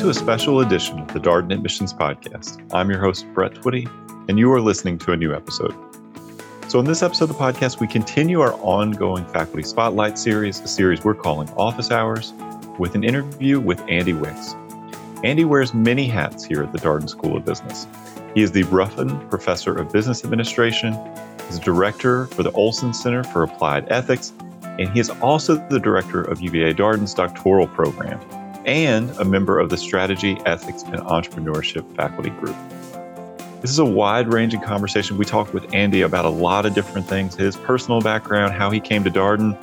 to a special edition of the Darden Admissions Podcast. I'm your host, Brett Twitty, and you are listening to a new episode. So, in this episode of the podcast, we continue our ongoing Faculty Spotlight series, a series we're calling Office Hours, with an interview with Andy Wicks. Andy wears many hats here at the Darden School of Business. He is the Ruffin Professor of Business Administration, he's director for the Olsson Center for Applied Ethics, and he is also the director of UVA Darden's doctoral program and a member of the Strategy, Ethics, and Entrepreneurship faculty group. This is a wide ranging conversation. We talked with Andy about a lot of different things his personal background, how he came to Darden,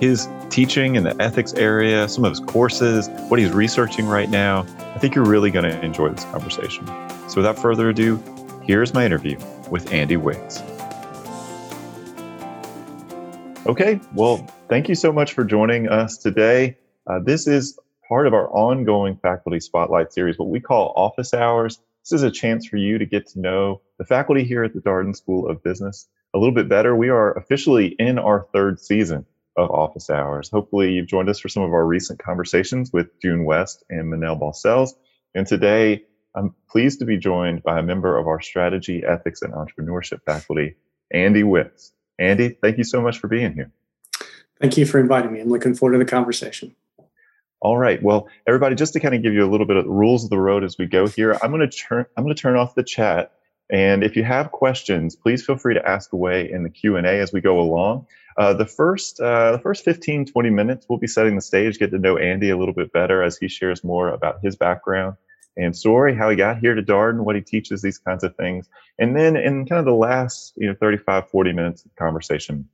his teaching in the ethics area, some of his courses, what he's researching right now. I think you're really going to enjoy this conversation. So, without further ado, here's my interview with Andy Wicks. Okay, well, thank you so much for joining us today. Uh, this is part of our ongoing faculty spotlight series, what we call office hours. This is a chance for you to get to know the faculty here at the Darden School of Business a little bit better. We are officially in our third season of office hours. Hopefully, you've joined us for some of our recent conversations with June West and Manel Baucells. And today, I'm pleased to be joined by a member of our strategy, ethics, and entrepreneurship faculty, Andy Wicks. Andy, thank you so much for being here. Thank you for inviting me. I'm looking forward to the conversation. All right. Well, everybody, just to kind of give you a little bit of the rules of the road as we go here, I'm going to turn I'm going to turn off the chat, and if you have questions, please feel free to ask away in the Q and A as we go along. Uh, the first uh, the first 15 20 minutes, we'll be setting the stage, get to know Andy a little bit better as he shares more about his background and story, how he got here to Darden, what he teaches, these kinds of things. And then in kind of the last, you know, 35, 40 minutes of conversation,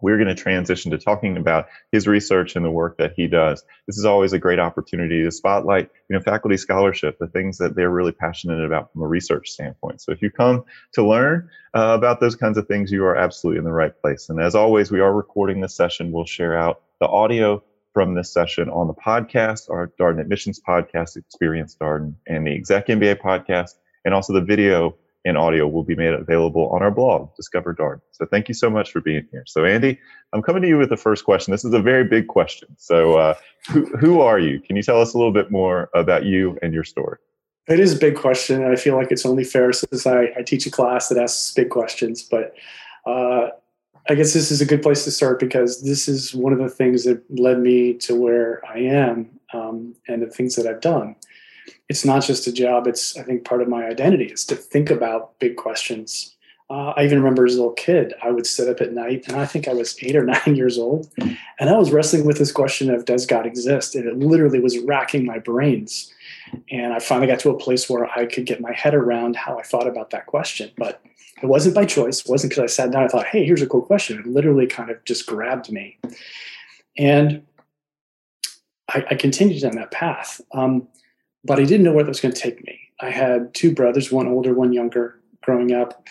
we're going to transition to talking about his research and the work that he does. This is always a great opportunity to spotlight, you know, faculty scholarship, the things that they're really passionate about from a research standpoint. So if you come to learn uh, about those kinds of things, you are absolutely in the right place. And as always, we are recording this session. We'll share out the audio from this session on the podcast, our Darden Admissions podcast, Experience Darden, and the Exec MBA podcast, and also the video and audio will be made available on our blog, Discover Darden. So thank you so much for being here. So Andy, I'm coming to you with the first question. This is a very big question. So uh, who, who are you? Can you tell us a little bit more about you and your story? It is a big question. I feel like it's only fair since I, I teach a class that asks big questions. But uh, I guess this is a good place to start because this is one of the things that led me to where I am um, and the things that I've done it's not just a job it's i think part of my identity is to think about big questions. Uh, i even remember as a little kid i would sit up at night and i think i was eight or nine years old and i was wrestling with this question of does god exist? And it literally was racking my brains. And i finally got to a place where i could get my head around how i thought about that question. But it wasn't by choice it wasn't because i sat down and thought hey here's a cool question. It literally kind of just grabbed me. And i, I continued on that path. Um, but I didn't know where that was going to take me. I had two brothers, one older, one younger, growing up,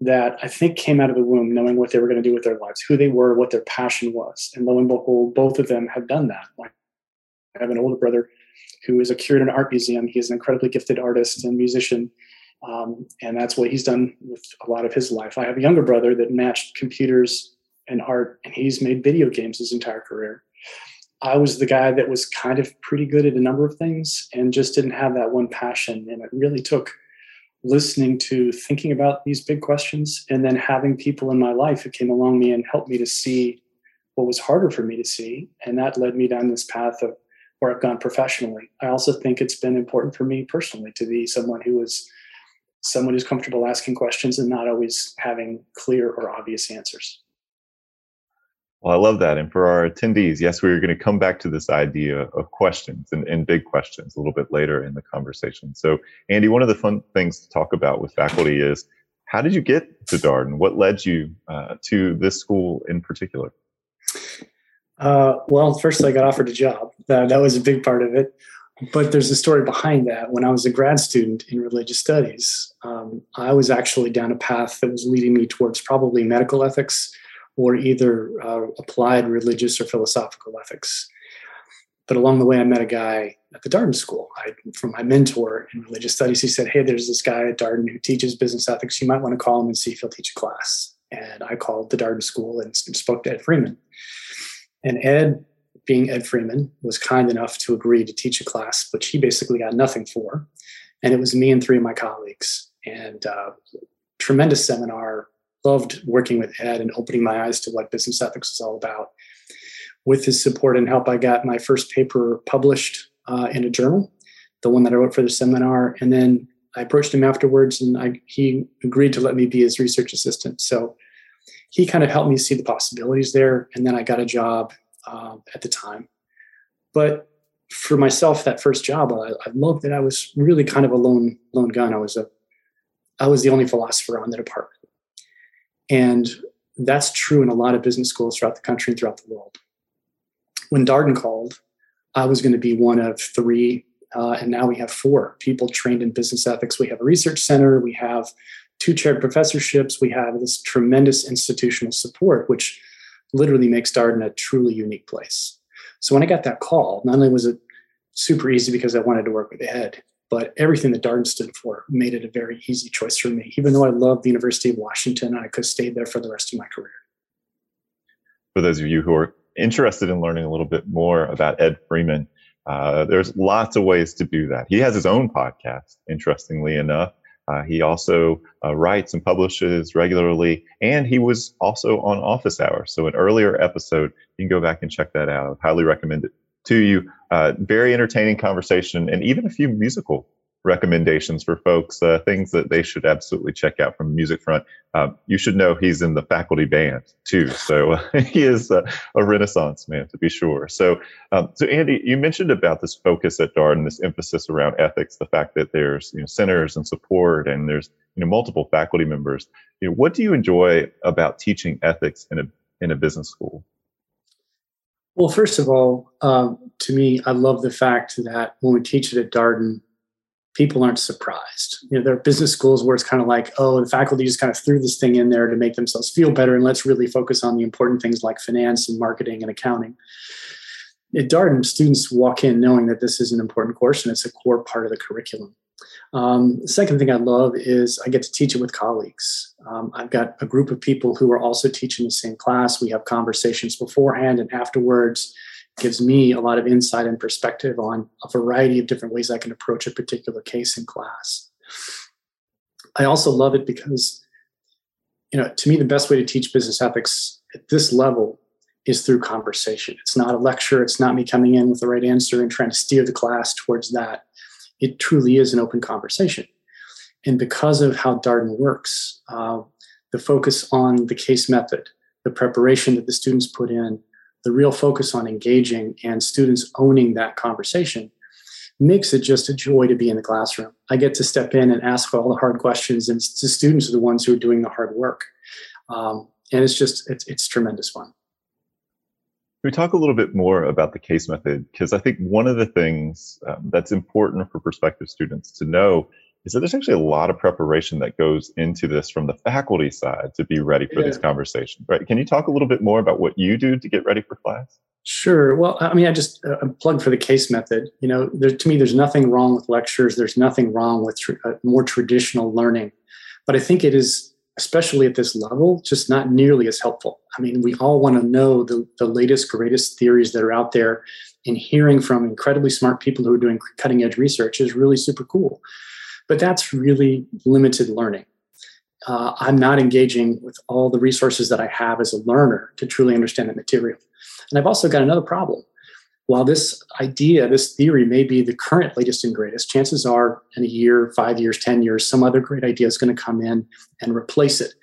that I think came out of the womb knowing what they were going to do with their lives, who they were, what their passion was. And lo and behold, both of them have done that. I have an older brother who is a curator in an art museum. He's an incredibly gifted artist and musician. Um, and that's what he's done with a lot of his life. I have a younger brother that matched computers and art, and he's made video games his entire career. I was the guy that was kind of pretty good at a number of things and just didn't have that one passion. And it really took listening to thinking about these big questions and then having people in my life who came along me and helped me to see what was harder for me to see. And that led me down this path of where I've gone professionally. I also think it's been important for me personally to be someone who is someone who's comfortable asking questions and not always having clear or obvious answers. Well, I love that. And for our attendees, yes, we are going to come back to this idea of questions and, and, big questions a little bit later in the conversation. So, Andy, one of the fun things to talk about with faculty is how did you get to Darden? What led you uh, to this school in particular? Uh, well, first I got offered a job. That, that was a big part of it. But there's a story behind that. When I was a grad student in religious studies, um, I was actually down a path that was leading me towards probably medical ethics or either uh, applied religious or philosophical ethics. But along the way, I met a guy at the Darden School. I, from my mentor in religious studies, he said, "Hey, there's this guy at Darden who teaches business ethics. You might want to call him and see if he'll teach a class." And I called the Darden School and spoke to Ed Freeman. And Ed being Ed Freeman, was kind enough to agree to teach a class, which he basically got nothing for. And it was me and three of my colleagues. And uh, tremendous seminar. Loved working with Ed and opening my eyes to what business ethics is all about. With his support and help, I got my first paper published uh, in a journal, the one that I wrote for the seminar. And then I approached him afterwards, and I, he agreed to let me be his research assistant. So he kind of helped me see the possibilities there. And then I got a job uh, at the time. But for myself, that first job, I, I loved that I was really kind of a lone lone gun. I was a I was the only philosopher on the department. And that's true in a lot of business schools throughout the country and throughout the world. When Darden called, I was going to be one of three, uh, and now we have four people trained in business ethics. We have a research center, we have two chaired professorships, we have this tremendous institutional support, which literally makes Darden a truly unique place. So when I got that call, not only was it super easy because I wanted to work with Ed, but everything that Darden stood for made it a very easy choice for me. Even though I loved the University of Washington, I could have stayed there for the rest of my career. For those of you who are interested in learning a little bit more about Ed Freeman, uh, there's lots of ways to do that. He has his own podcast, interestingly enough. Uh, he also uh, writes and publishes regularly, and he was also on Office Hours. So, an earlier episode, you can go back and check that out. I highly recommend it to you. Uh, very entertaining conversation and even a few musical recommendations for folks, uh, things that they should absolutely check out from the music front. Uh, you should know he's in the faculty band too, so he is a, a, renaissance man to be sure. So, um, so Andy, you mentioned about this focus at Darden, this emphasis around ethics, the fact that there's you know centers and support, and there's you know multiple faculty members. You know, what do you enjoy about teaching ethics in a in a business school? Well, first of all, um, to me, I love the fact that when we teach it at Darden, people aren't surprised. You know, there are business schools where it's kind of like, oh, the faculty just kind of threw this thing in there to make themselves feel better, and let's really focus on the important things like finance and marketing and accounting. At Darden, students walk in knowing that this is an important course and it's a core part of the curriculum. Um, the second thing I love is I get to teach it with colleagues. Um, I've got a group of people who are also teaching the same class. We have conversations beforehand and afterwards. Gives me a lot of insight and perspective on a variety of different ways I can approach a particular case in class. I also love it because, you know, to me, the best way to teach business ethics at this level is through conversation. It's not a lecture. It's not me coming in with the right answer and trying to steer the class towards that it truly is an open conversation. And because of how Darden works, uh, the focus on the case method, the preparation that the students put in, the real focus on engaging and students owning that conversation makes it just a joy to be in the classroom. I get to step in and ask all the hard questions, and the students are the ones who are doing the hard work. Um, and it's just, it's, it's tremendous fun we talk a little bit more about the case method? Because I think one of the things um, that's important for prospective students to know is that there's actually a lot of preparation that goes into this from the faculty side to be ready for yeah. this conversation. Right? Can you talk a little bit more about what you do to get ready for class? Sure. Well, I mean, I just uh, plug for the case method. You know, there, to me, there's nothing wrong with lectures. There's nothing wrong with tr- uh, more traditional learning, but I think it is especially at this level, just not nearly as helpful. I mean, we all want to know the, the latest, greatest theories that are out there, and hearing from incredibly smart people who are doing cutting edge research is really super cool. But that's really limited learning. Uh, I'm not engaging with all the resources that I have as a learner to truly understand the material. And I've also got another problem while this idea, this theory may be the current latest and greatest, chances are in a year, five years, 10 years, some other great idea is going to come in and replace it.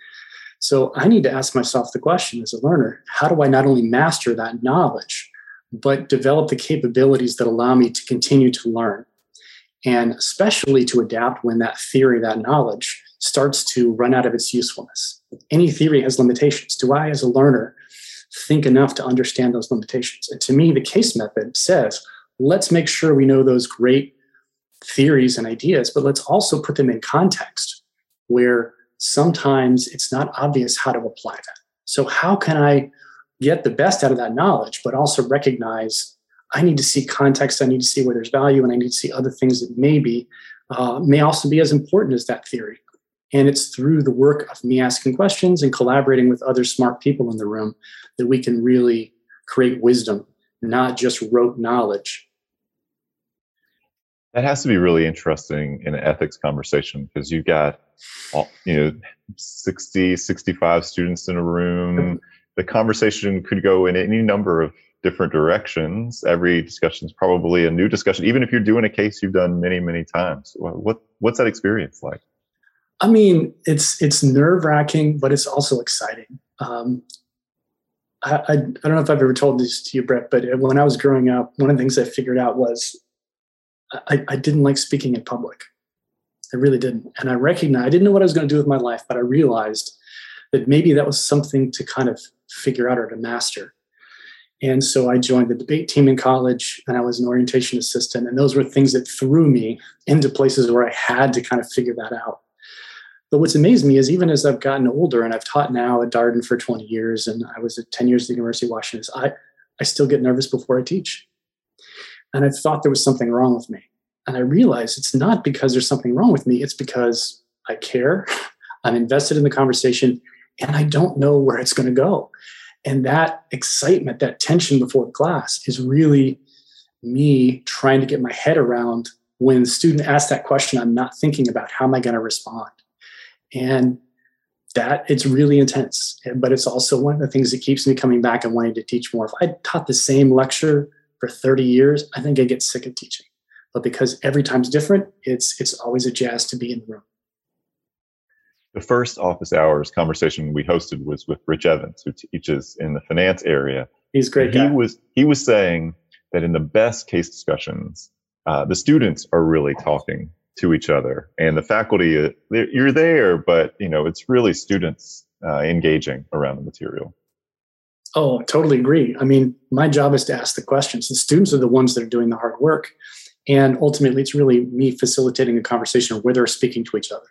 So I need to ask myself the question as a learner how do I not only master that knowledge, but develop the capabilities that allow me to continue to learn? And especially to adapt when that theory, that knowledge starts to run out of its usefulness. Any theory has limitations. Do I, as a learner, think enough to understand those limitations. And to me, the case method says, let's make sure we know those great theories and ideas, but let's also put them in context where sometimes it's not obvious how to apply that. So, how can I get the best out of that knowledge, but also recognize I need to see context, I need to see where there's value, and I need to see other things that maybe uh, may also be as important as that theory. And it's through the work of me asking questions and collaborating with other smart people in the room that we can really create wisdom not just rote knowledge. That has to be really interesting in an ethics conversation because you've got, all, you know, 60, 65 students in a room. The conversation could go in any number of different directions. Every discussion is probably a new discussion, even if you're doing a case you've done many, many times. What what's that experience like? I mean, it's it's nerve wracking, but it's also exciting. Um, I, I, I don't know if I've ever told this to you, Brett, but when I was growing up, one of the things I figured out was I, I didn't like speaking in public. I really didn't, and I recognized I didn't know what I was going to do with my life, but I realized that maybe that was something to kind of figure out or to master. And so I joined the debate team in college and I was an orientation assistant. And those were things that threw me into places where I had to kind of figure that out. But what's amazed me is even as I've gotten older and I've taught now at Darden for 20 years and I was at 10 years at the University of Washington, I, I still get nervous before I teach. And I thought there was something wrong with me. And I realized it's not because there's something wrong with me, it's because I care, I'm invested in the conversation, and I don't know where it's going to go. And that excitement, that tension before class is really me trying to get my head around when the student asks that question, I'm not thinking about how am I going to respond. And that it's really intense, but it's also one of the things that keeps me coming back and wanting to teach more. If I taught the same lecture for 30 years, I think I get sick of teaching. But because every time's different, it's it's always a jazz to be in the room the first office hours conversation we hosted was with Rich Evans, who teaches in the finance area. He's great. He was he was saying that in the best case discussions, uh, the students are really talking to each other, and the faculty uh, you're there, but you know it's really students uh, engaging around the material. Oh, totally agree. I mean, my job is to ask the questions. The students are the ones that are doing the hard work, and ultimately, it's really me facilitating a conversation where they're speaking to each other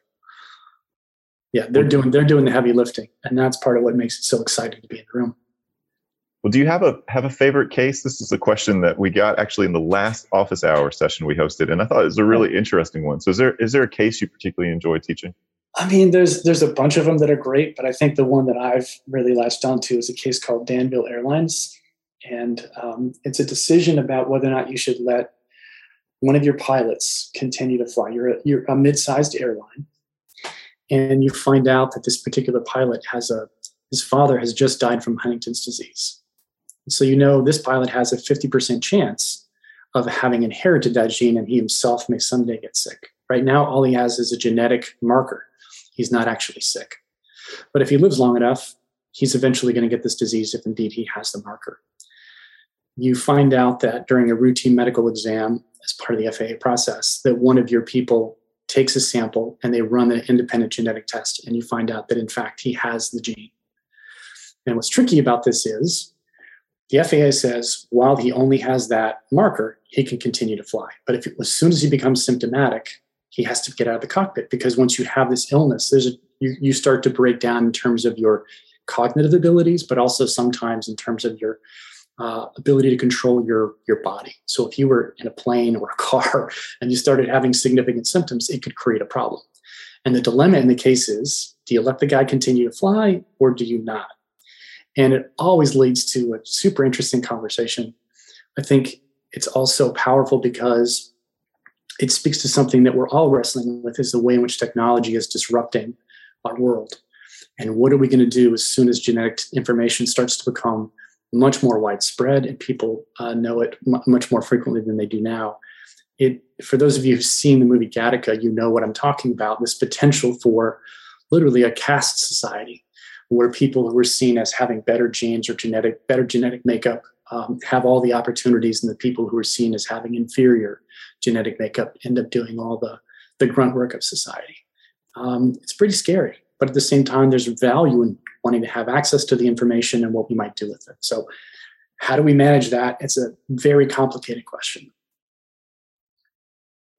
yeah, they're doing they're doing the heavy lifting, and that's part of what makes it so exciting to be in the room. Well, do you have a have a favorite case? This is a question that we got actually in the last office hour session we hosted, and I thought it was a really interesting one. So, is there is there a case you particularly enjoy teaching? I mean, there's there's a bunch of them that are great, but I think the one that I've really latched onto is a case called Danville Airlines, and um, it's a decision about whether or not you should let one of your pilots continue to fly. You're a, you're a mid-sized airline, and you find out that this particular pilot has a his father has just died from Huntington's disease. So you know this pilot has a 50% chance of having inherited that gene and he himself may someday get sick. Right now, all he has is a genetic marker. He's not actually sick. But if he lives long enough, he's eventually going to get this disease if indeed he has the marker. You find out that during a routine medical exam, as part of the FAA process, that one of your people takes a sample and they run an independent genetic test and you find out that in fact he has the gene. And what's tricky about this is the FAA says while he only has that marker, he can continue to fly. But if as soon as he becomes symptomatic, he has to get out of the cockpit because once you have this illness, there's a, you, you start to break down in terms of your cognitive abilities, but also sometimes in terms of your uh, ability to control your your body. So if you were in a plane or a car and you started having significant symptoms, it could create a problem. And the dilemma in the case is: do you let the guy continue to fly or do you not? And it always leads to a super interesting conversation. I think it's also powerful because it speaks to something that we're all wrestling with: is the way in which technology is disrupting our world. And what are we going to do as soon as genetic information starts to become much more widespread and people uh, know it m- much more frequently than they do now. It, for those of you who've seen the movie Gattaca, you know what I'm talking about this potential for literally a caste society where people who are seen as having better genes or genetic, better genetic makeup um, have all the opportunities, and the people who are seen as having inferior genetic makeup end up doing all the, the grunt work of society. Um, it's pretty scary, but at the same time, there's value in wanting to have access to the information and what we might do with it. So, how do we manage that? It's a very complicated question.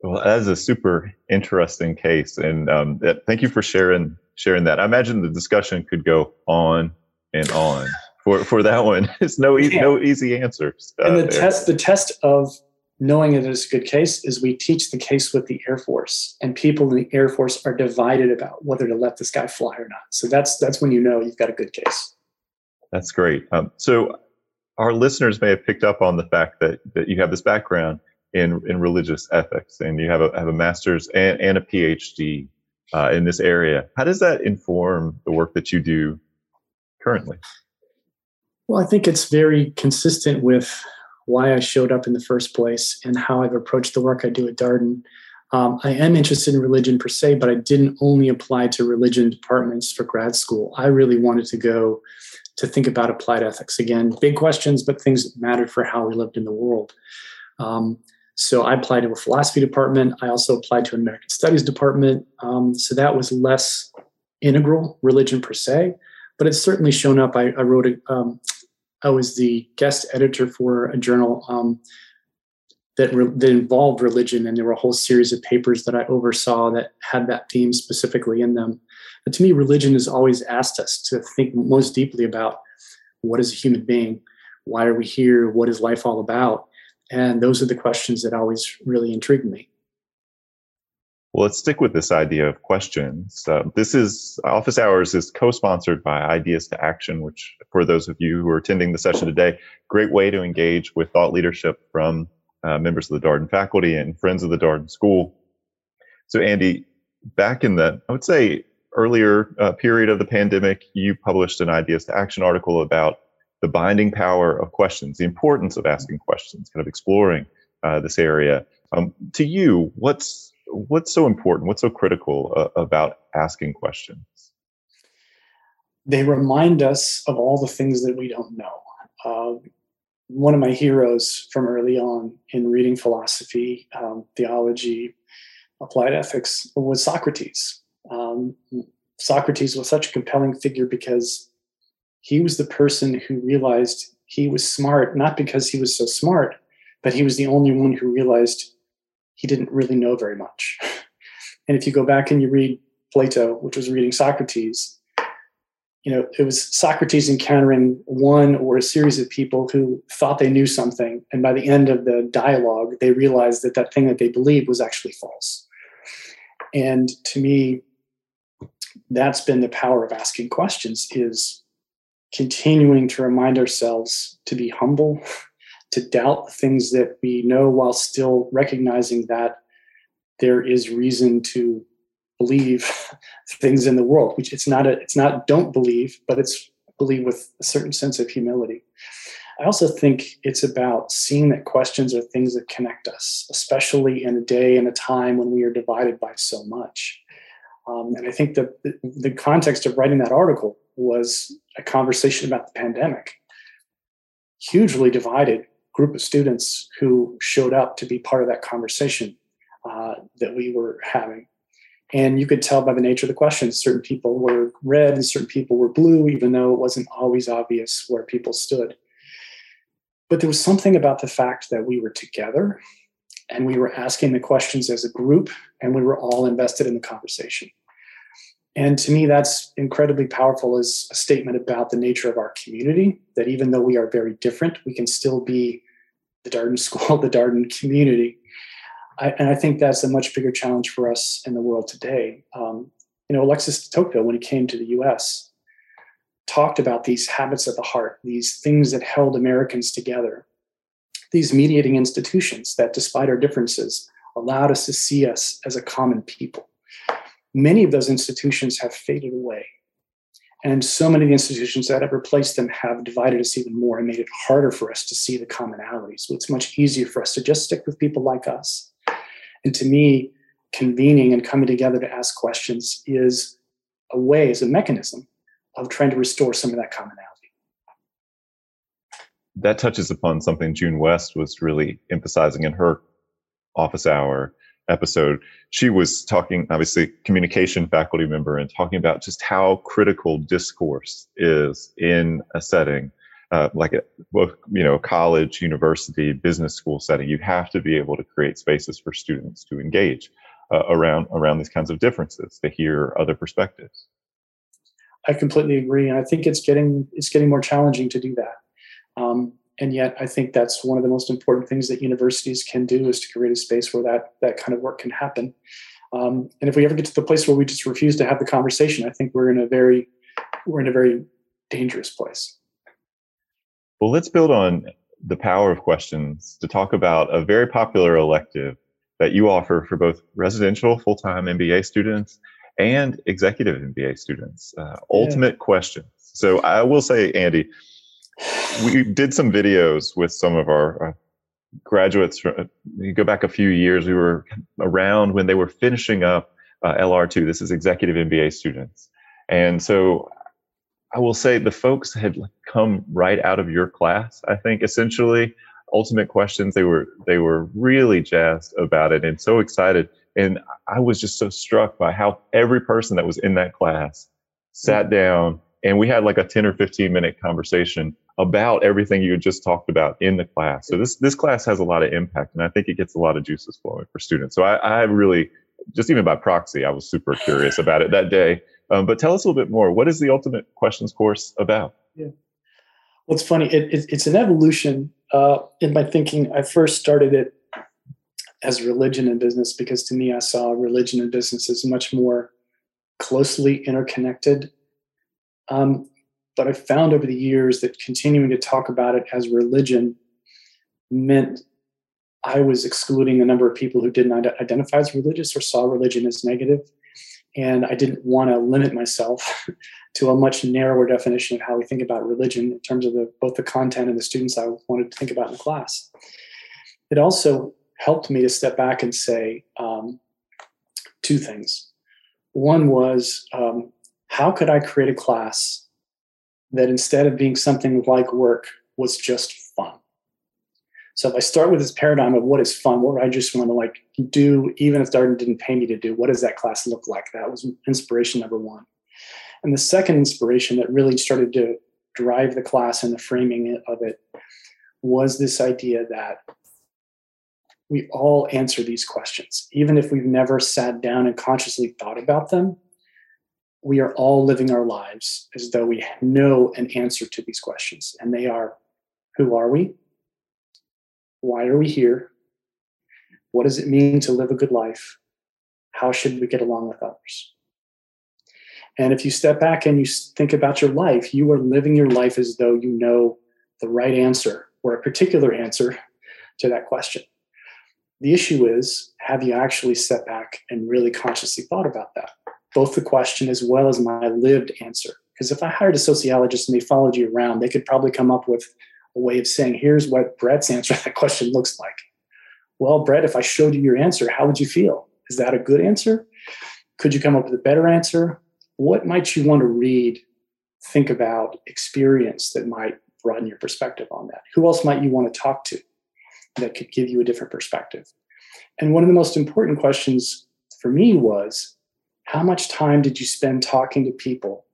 Well, that is a super interesting case, and um, thank you for sharing sharing that. I imagine the discussion could go on and on for for that one. It's no easy, no easy answers. Uh, and the there. test the test of knowing it is a good case is we teach the case with the Air Force, and people in the Air Force are divided about whether to let this guy fly or not. So that's that's when you know you've got a good case. That's great. Um, so our listeners may have picked up on the fact that, that you have this background in, in religious ethics and you have a, have a master's and, and a PhD uh, in this area. How does that inform the work that you do currently? Well, I think it's very consistent with why I showed up in the first place and how I've approached the work I do at Darden. Um, I am interested in religion per se, but I didn't only apply to religion departments for grad school. I really wanted to go to think about applied ethics. Again, big questions, but things that mattered for how we lived in the world. Um, so I applied to a philosophy department. I also applied to an American Studies department. Um, so that was less integral religion per se, but it's certainly shown up. I, I wrote a, um, I was the guest editor for a journal um, that, re- that involved religion, and there were a whole series of papers that I oversaw that had that theme specifically in them. But to me, religion has always asked us to think most deeply about what is a human being, why are we here, what is life all about, and those are the questions that always really intrigued me. Well, let's stick with this idea of questions. Uh, this is Office Hours is co-sponsored by Ideas to Action, which, for those of you who are attending the session today, great way to engage with thought leadership from uh, members of the Darden faculty and friends of the Darden School. So, Andy, back in the, I would say, earlier uh, period of the pandemic, you published an Ideas to Action article about the binding power of questions, the importance of asking questions, kind of exploring uh, this area. Um, to you, what's what's so important? What's so critical uh, about asking questions? They remind us of all the things that we don't know. Uh, one of my heroes from early on in reading philosophy, um, theology, applied ethics was Socrates. Um, Socrates was such a compelling figure because he was the person who realized he was smart, not because he was so smart, but he was the only one who realized he didn't really know very much. And if you go back and you read Plato, which was reading Socrates, you know, it was Socrates encountering one or a series of people who thought they knew something. And by the end of the dialogue, they realized that that thing that they believed was actually false. And to me, that's been the power of asking questions is continuing to remind ourselves to be humble to doubt things that we know while still recognizing that there is reason to believe things in the world which it's not a, it's not don't believe but it's believe with a certain sense of humility. I also think it's about seeing that questions are things that connect us especially in a day and a time when we are divided by so much. Um, and i think the, the context of writing that article was a conversation about the pandemic hugely divided group of students who showed up to be part of that conversation uh, that we were having. And you could tell by the nature of the questions, certain people were red and certain people were blue, even though it wasn't always obvious where people stood. But there was something about the fact that we were together and we were asking the questions as a group and we were all invested in the conversation. And to me, that's incredibly powerful as a statement about the nature of our community, that even though we are very different, we can still be the Darden School, the Darden community. I, and I think that's a much bigger challenge for us in the world today. Um, you know, Alexis de Tocqueville, when he came to the US, talked about these habits of the heart, these things that held Americans together, these mediating institutions that, despite our differences, allowed us to see us as a common people many of those institutions have faded away. And so many of the institutions that have replaced them have divided us even more and made it harder for us to see the commonalities. So it's much easier for us to just stick with people like us. And to me, convening and coming together to ask questions is a way, is a mechanism of trying to restore some of that commonality. That touches upon something June West was really emphasizing in her office hour episode, she was talking, obviously, communication faculty member, and talking about just how critical discourse is in a setting uh, like a you know college, university, business school setting. You have to be able to create spaces for students to engage uh, around around these kinds of differences, to hear other perspectives. I completely agree, and I think it's getting it's getting more challenging to do that. Um, and yet i think that's one of the most important things that universities can do is to create a space where that that kind of work can happen um, and if we ever get to the place where we just refuse to have the conversation i think we're in a very we're in a very dangerous place Well, let's build on the power of questions to talk about a very popular elective that you offer for both residential full time MBA students and executive MBA students. Uh, ultimate questions. So I will say, Andy, we did some videos with some of our uh, graduates. you go back a few years, we were around when they were finishing up uh, LR2. This is executive MBA students. And so I will say the folks had come right out of your class, I think, essentially. Ultimate questions, they were they were really jazzed about it and so excited. And I was just so struck by how every person that was in that class sat down and we had like a 10 or 15 minute conversation about everything you just talked about in the class. So this this class has a lot of impact and I think it gets a lot of juices flowing for students. So I, I really just even by proxy, I was super curious about it that day. Um, but tell us a little bit more. What is the Ultimate Questions course about? Yeah. Well, it's funny. It, it, it's an evolution uh, in my thinking. I first started it as religion and business because to me, I saw religion and business as much more closely interconnected. Um, but I found over the years that continuing to talk about it as religion meant I was excluding a number of people who didn't identify as religious or saw religion as negative. And I didn't want to limit myself to a much narrower definition of how we think about religion in terms of the, both the content and the students I wanted to think about in class. It also helped me to step back and say um, two things. One was um, how could I create a class that instead of being something like work was just fun? So if I start with this paradigm of what is fun, what I just want to like do, even if Darden didn't pay me to do, what does that class look like? That was inspiration number one. And the second inspiration that really started to drive the class and the framing of it was this idea that we all answer these questions. Even if we've never sat down and consciously thought about them, we are all living our lives as though we know an answer to these questions. And they are who are we? Why are we here? What does it mean to live a good life? How should we get along with others? And if you step back and you think about your life, you are living your life as though you know the right answer or a particular answer to that question. The issue is have you actually stepped back and really consciously thought about that? Both the question as well as my lived answer. Because if I hired a sociologist and they followed you around, they could probably come up with a way of saying, here's what Brett's answer to that question looks like. Well, Brett, if I showed you your answer, how would you feel? Is that a good answer? Could you come up with a better answer? What might you want to read, think about, experience that might broaden your perspective on that? Who else might you want to talk to that could give you a different perspective? And one of the most important questions for me was how much time did you spend talking to people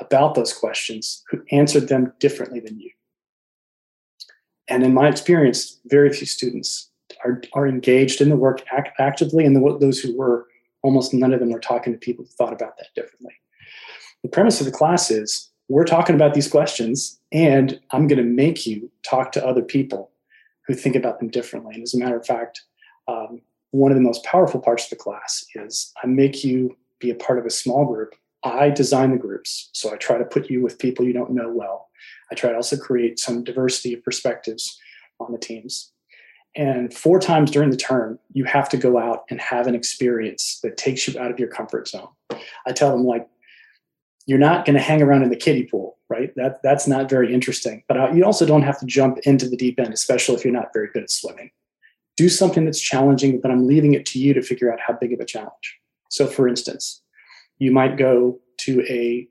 about those questions who answered them differently than you? And in my experience, very few students are, are engaged in the work act, actively, and the, those who were, almost none of them were talking to people who thought about that differently. The premise of the class is we're talking about these questions, and I'm going to make you talk to other people who think about them differently. And as a matter of fact, um, one of the most powerful parts of the class is I make you be a part of a small group. I design the groups, so I try to put you with people you don't know well. I try to also create some diversity of perspectives on the teams. And four times during the term, you have to go out and have an experience that takes you out of your comfort zone. I tell them, like, you're not going to hang around in the kiddie pool, right? That, that's not very interesting. But uh, you also don't have to jump into the deep end, especially if you're not very good at swimming. Do something that's challenging, but I'm leaving it to you to figure out how big of a challenge. So, for instance, you might go to a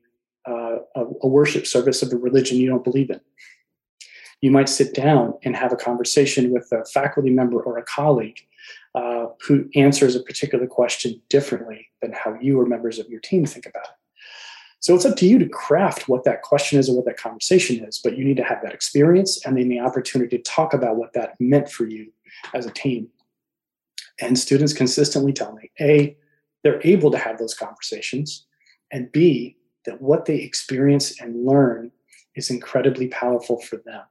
uh, a, worship service of a religion you don't believe in. You might sit down and have a conversation with a faculty member or a colleague uh, who answers a particular question differently than how you or members of your team think about it. So it's up to you to craft what that question is or what that conversation is, but you need to have that experience and then the opportunity to talk about what that meant for you as a team. And students consistently tell me A, they're able to have those conversations, and B, that what they experience and learn is incredibly powerful for them.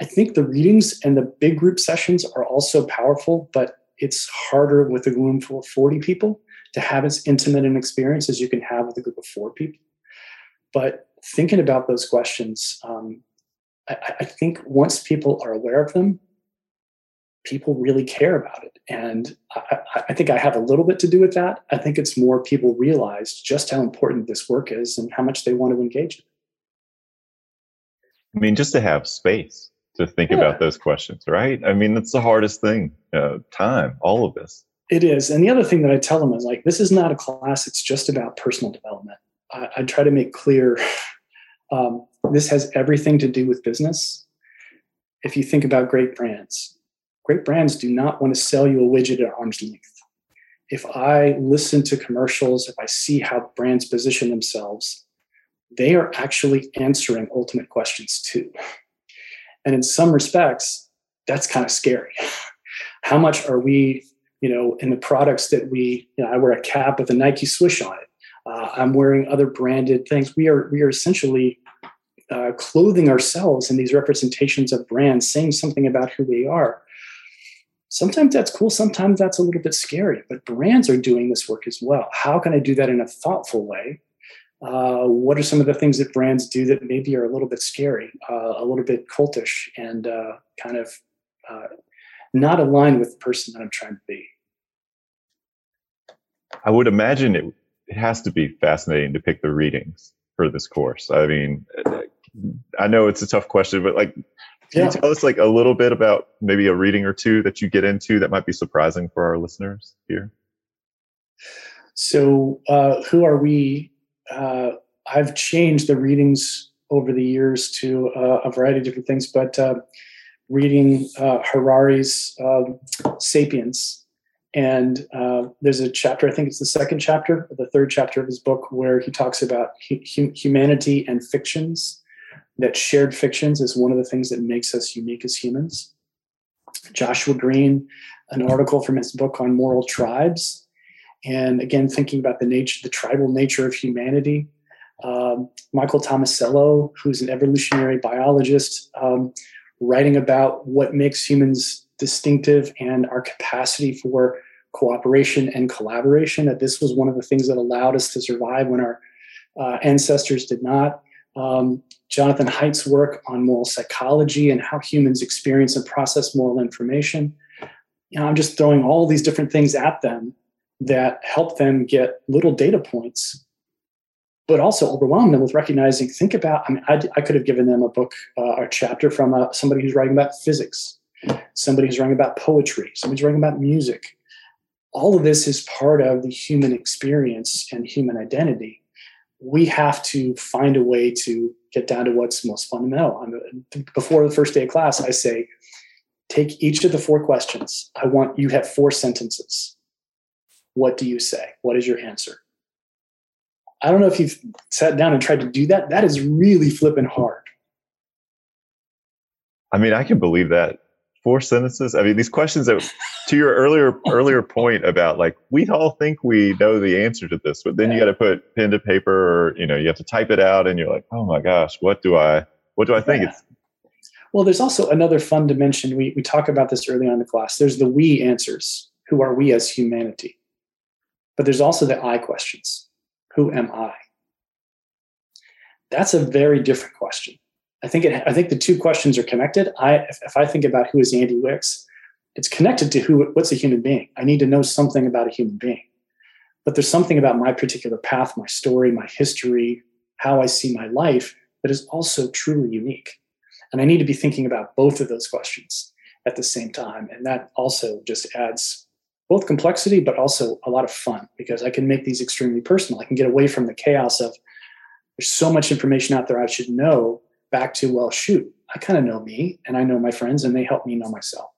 I think the readings and the big group sessions are also powerful, but it's harder with a room full of 40 people to have as intimate an experience as you can have with a group of four people. But thinking about those questions, um, I, I think once people are aware of them, people really care about it. And I, I, think I have a little bit to do with that. I think it's more people realize just how important this work is and how much they want to engage. It. I mean, just to have space to think yeah. about those questions, right? I mean, that's the hardest thing. Uh, time, all of this. It is. And the other thing that I tell them is like, this is not a class. It's just about personal development. I, I try to make clear um, this has everything to do with business. If you think about great brands, great brands do not want to sell you a widget at arm's length. If I listen to commercials, if I see how brands position themselves, they are actually answering ultimate questions too. And in some respects, that's kind of scary. How much are we, you know, in the products that we, you know, I wear a cap with a Nike swoosh on it. Uh, I'm wearing other branded things. We are we are essentially uh, clothing ourselves in these representations of brands, saying something about who we are. Sometimes that's cool. Sometimes that's a little bit scary. But brands are doing this work as well. How can I do that in a thoughtful way? Uh, what are some of the things that brands do that maybe are a little bit scary, uh, a little bit cultish, and uh, kind of uh, not aligned with the person that I'm trying to be? I would imagine it, it has to be fascinating to pick the readings for this course. I mean, I know it's a tough question, but like, can yeah. you tell us like a little bit about maybe a reading or two that you get into that might be surprising for our listeners here? So, uh, who are we? Uh, I've changed the readings over the years to uh, a variety of different things, but uh, reading uh, Harari's um, *Sapiens*, and uh, there's a chapter, I think it's the second chapter, or the third chapter of his book, where he talks about hu- humanity and fictions that shared fictions is one of the things that makes us unique as humans. Joshua Greene, an article from his book on moral tribes, and again thinking about the nature, the tribal nature of humanity. Um, Michael Tomasello, who's an evolutionary biologist, um, writing about what makes humans distinctive and our capacity for cooperation and collaboration. That this was one of the things that allowed us to survive when our uh, ancestors did not um, Jonathan Haidt's work on moral psychology and how humans experience and process moral information. You know, I'm just throwing all these different things at them that help them get little data points, but also overwhelm them with recognizing, think about, I mean, I, I could have given them a book, uh, a chapter from uh, somebody who's writing about physics, somebody who's writing about poetry, somebody's writing about music. All of this is part of the human experience and human identity we have to find a way to get down to what's most fundamental. before the first day of class, I say, take each of the four questions. I want you have four sentences. What do you say? What is your answer? I don't know if you've sat down and tried to do that. That is really flipping hard. I mean, I can believe that four sentences. I mean, these questions that, to your earlier earlier point about like we all think we know the answer to this, but then you got to put pen to paper, or you know, you have to type it out, and you're like, oh my gosh, what do I, what do I think? Yeah. It's well, there's also another fun dimension. We we talk about this early on in the class. There's the we answers. Who are we as humanity? But there's also the I questions. Who am I? That's a very different question I think it, I think the two questions are connected. I if, if I think about who is Andy Wicks, it's connected to who what's a human being. I need to know something about a human being. But there's something about my particular path, my story, my history, how I see my life that is also truly unique. And I need to be thinking about both of those questions at the same time. And that also just adds both complexity, but also a lot of fun because I can make these extremely personal. I can get away from the chaos of there's so much information out there I should know back to, well, shoot, I kind of know me and I know my friends and they help me know myself.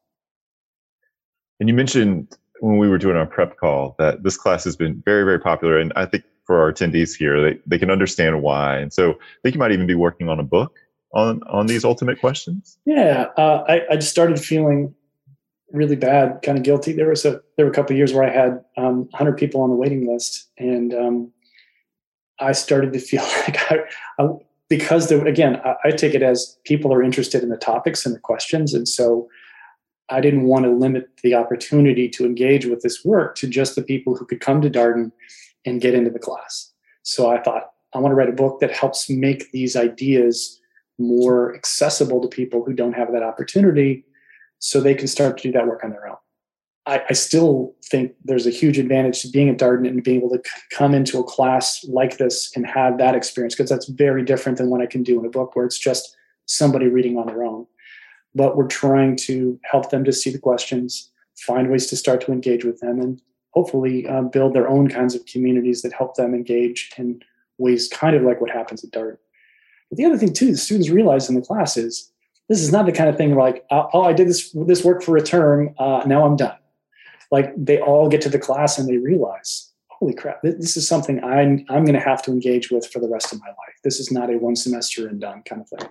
And you mentioned when we were doing our prep call that this class has been very, very popular. And I think for our attendees here, they, they can understand why. And so I think you might even be working on a book on, on these ultimate questions. Yeah. Uh, I, I just started feeling really bad, kind of guilty. There was a, there were a couple years where I had um, 100 people on the waiting list and um, I started to feel like I, I, because the, again, I, I take it as people are interested in the topics and the questions, and so I didn't want to limit the opportunity to engage with this work to just the people who could come to Darden and get into the class. So I thought I want to write a book that helps make these ideas more accessible to people who don't have that opportunity so they can start to do that work on their own. I, I still think there's a huge advantage to being at Darden and being able to c- come into a class like this and have that experience because that's very different than what I can do in a book where it's just somebody reading on their own. But we're trying to help them to see the questions, find ways to start to engage with them, and hopefully uh, build their own kinds of communities that help them engage in ways kind of like what happens at Darden. But the other thing too, the students realize in the class is this is not the kind of thing where like, oh, oh I did this this work for a term, uh, now I'm done. Like they all get to the class and they realize, holy crap, this is something I'm I'm going to have to engage with for the rest of my life. This is not a one semester and done kind of thing.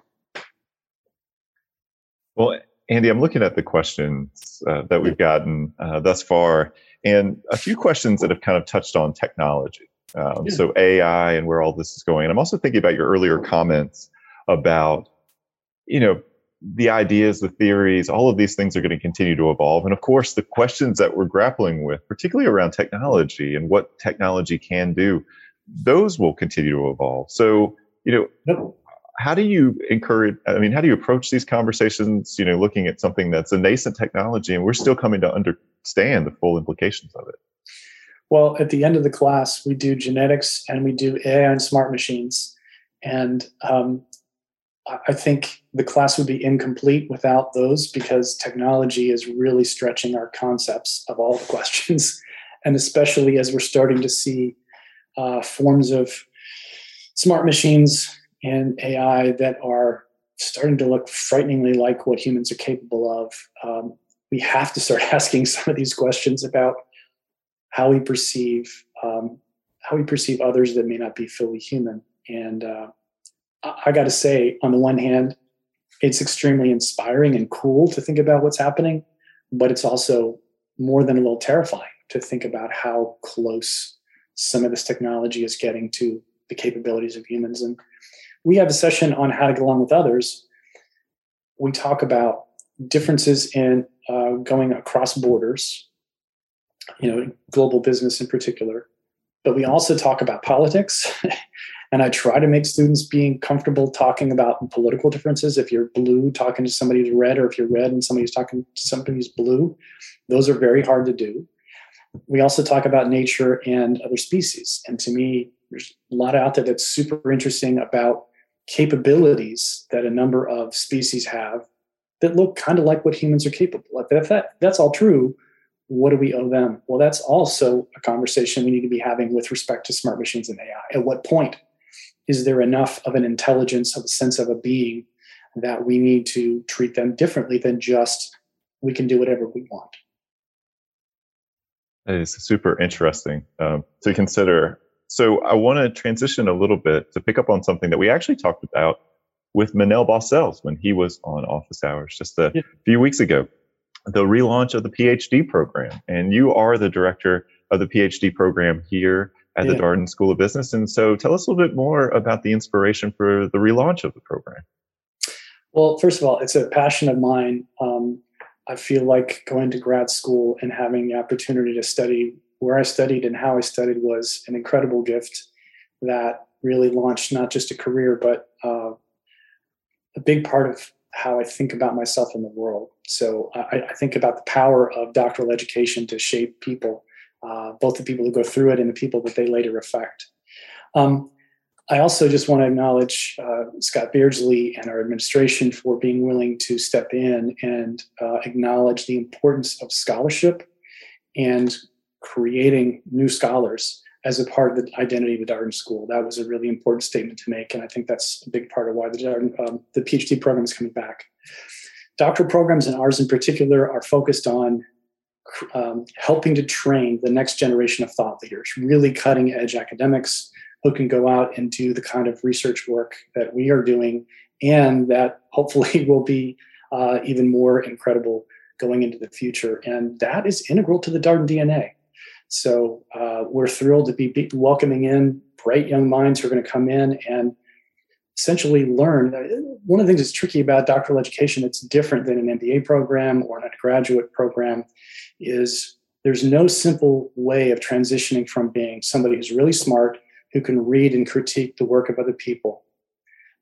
Well, Andy, I'm looking at the questions uh, that we've gotten uh, thus far, and a few questions that have kind of touched on technology. Um, yeah. So AI and where all this is going. And I'm also thinking about your earlier comments about, you know, the ideas, the theories, all of these things are going to continue to evolve. And of course, the questions that we're grappling with, particularly around technology and what technology can do, those will continue to evolve. So, you know, how do you encourage, I mean, how do you approach these conversations, you know, looking at something that's a nascent technology and we're still coming to understand the full implications of it? Well, at the end of the class, we do genetics and we do AI and smart machines. And um, I think the class would be incomplete without those because technology is really stretching our concepts of all the questions. And especially as we're starting to see uh, forms of smart machines and AI that are starting to look frighteningly like what humans are capable of, um, we have to start asking some of these questions about how we perceive um, how we perceive others that may not be fully human. And uh, I got to say, on the one hand, it's extremely inspiring and cool to think about what's happening, but it's also more than a little terrifying to think about how close some of this technology is getting to the capabilities of humans. And we have a session on how to get along with others. We talk about differences in uh, going across borders, you know, global business in particular. But we also talk about politics And I try to make students being comfortable talking about political differences. If you're blue talking to somebody who's red, or if you're red and somebody's talking to somebody who's blue, those are very hard to do. We also talk about nature and other species. And to me, there's a lot out there that's super interesting about capabilities that a number of species have that look kind of like what humans are capable of. If that, that's all true, what do we owe them? Well, that's also a conversation we need to be having with respect to smart machines and AI. At what point is there enough of an intelligence, of a sense of a being that we need to treat them differently than just we can do whatever we want? That is super interesting um, to consider. So I want to transition a little bit to pick up on something that we actually talked about with Manel Baucells when he was on Office Hours just a yeah. few weeks ago. The relaunch of the PhD program, and you are the director of the PhD program here at yeah. the Darden School of Business. And so tell us a little bit more about the inspiration for the relaunch of the program. Well, first of all, it's a passion of mine. Um, I feel like going to grad school and having the opportunity to study where I studied and how I studied was an incredible gift that really launched not just a career, but uh, a big part of how I think about myself in the world. So I, I, think about the power of doctoral education to shape people uh, both the people who go through it and the people that they later affect. Um, I also just want to acknowledge uh, Scott Beardsley and our administration for being willing to step in and uh, acknowledge the importance of scholarship and creating new scholars as a part of the identity of the Darden School. That was a really important statement to make, and I think that's a big part of why the Darden, um, the PhD program is coming back. Doctoral programs and ours in particular are focused on um, helping to train the next generation of thought leaders, really cutting edge academics who can go out and do the kind of research work that we are doing and that hopefully will be uh, even more incredible going into the future. And that is integral to the Darden DNA. So uh, we're thrilled to be welcoming in bright young minds who are going to come in and essentially learn. One of the things that's tricky about doctoral education, it's different than an MBA program or an undergraduate program, is there's no simple way of transitioning from being somebody who's really smart, who can read and critique the work of other people,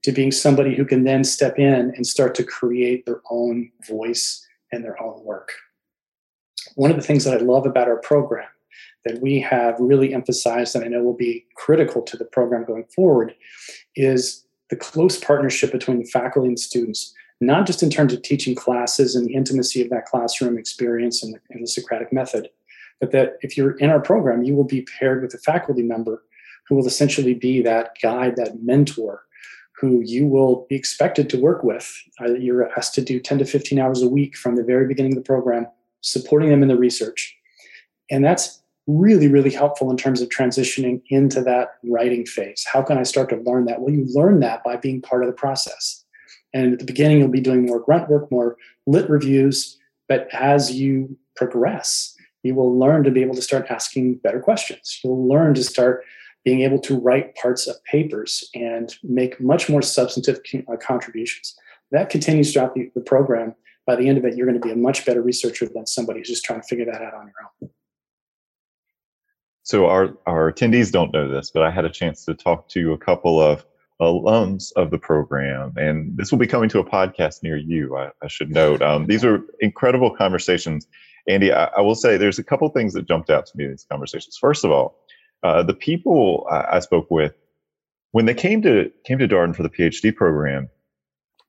to being somebody who can then step in and start to create their own voice and their own work. One of the things that I love about our program that we have really emphasized and I know will be critical to the program going forward is the close partnership between the faculty and students, not just in terms of teaching classes and the intimacy of that classroom experience and the, and the Socratic method, but that if you're in our program, you will be paired with a faculty member who will essentially be that guide, that mentor, who you will be expected to work with. Uh, you're asked to do 10 to 15 hours a week from the very beginning of the program, supporting them in the research. And that's really, really helpful in terms of transitioning into that writing phase. How can I start to learn that? Well, you learn that by being part of the process. And at the beginning, you'll be doing more grunt work, more lit reviews. But as you progress, you will learn to be able to start asking better questions. You'll learn to start being able to write parts of papers and make much more substantive uh, contributions. That continues throughout the, the program. By the end of it, you're going to be a much better researcher than somebody who's just trying to figure that out on your own. So our, our attendees don't know this, but I had a chance to talk to a couple of alums of the program, and this will be coming to a podcast near you. I, I should note um, these are incredible conversations. Andy, I, I, will say there's a couple things that jumped out to me in these conversations. First of all, uh, the people I, I, spoke with when they came to came to Darden for the PhD program,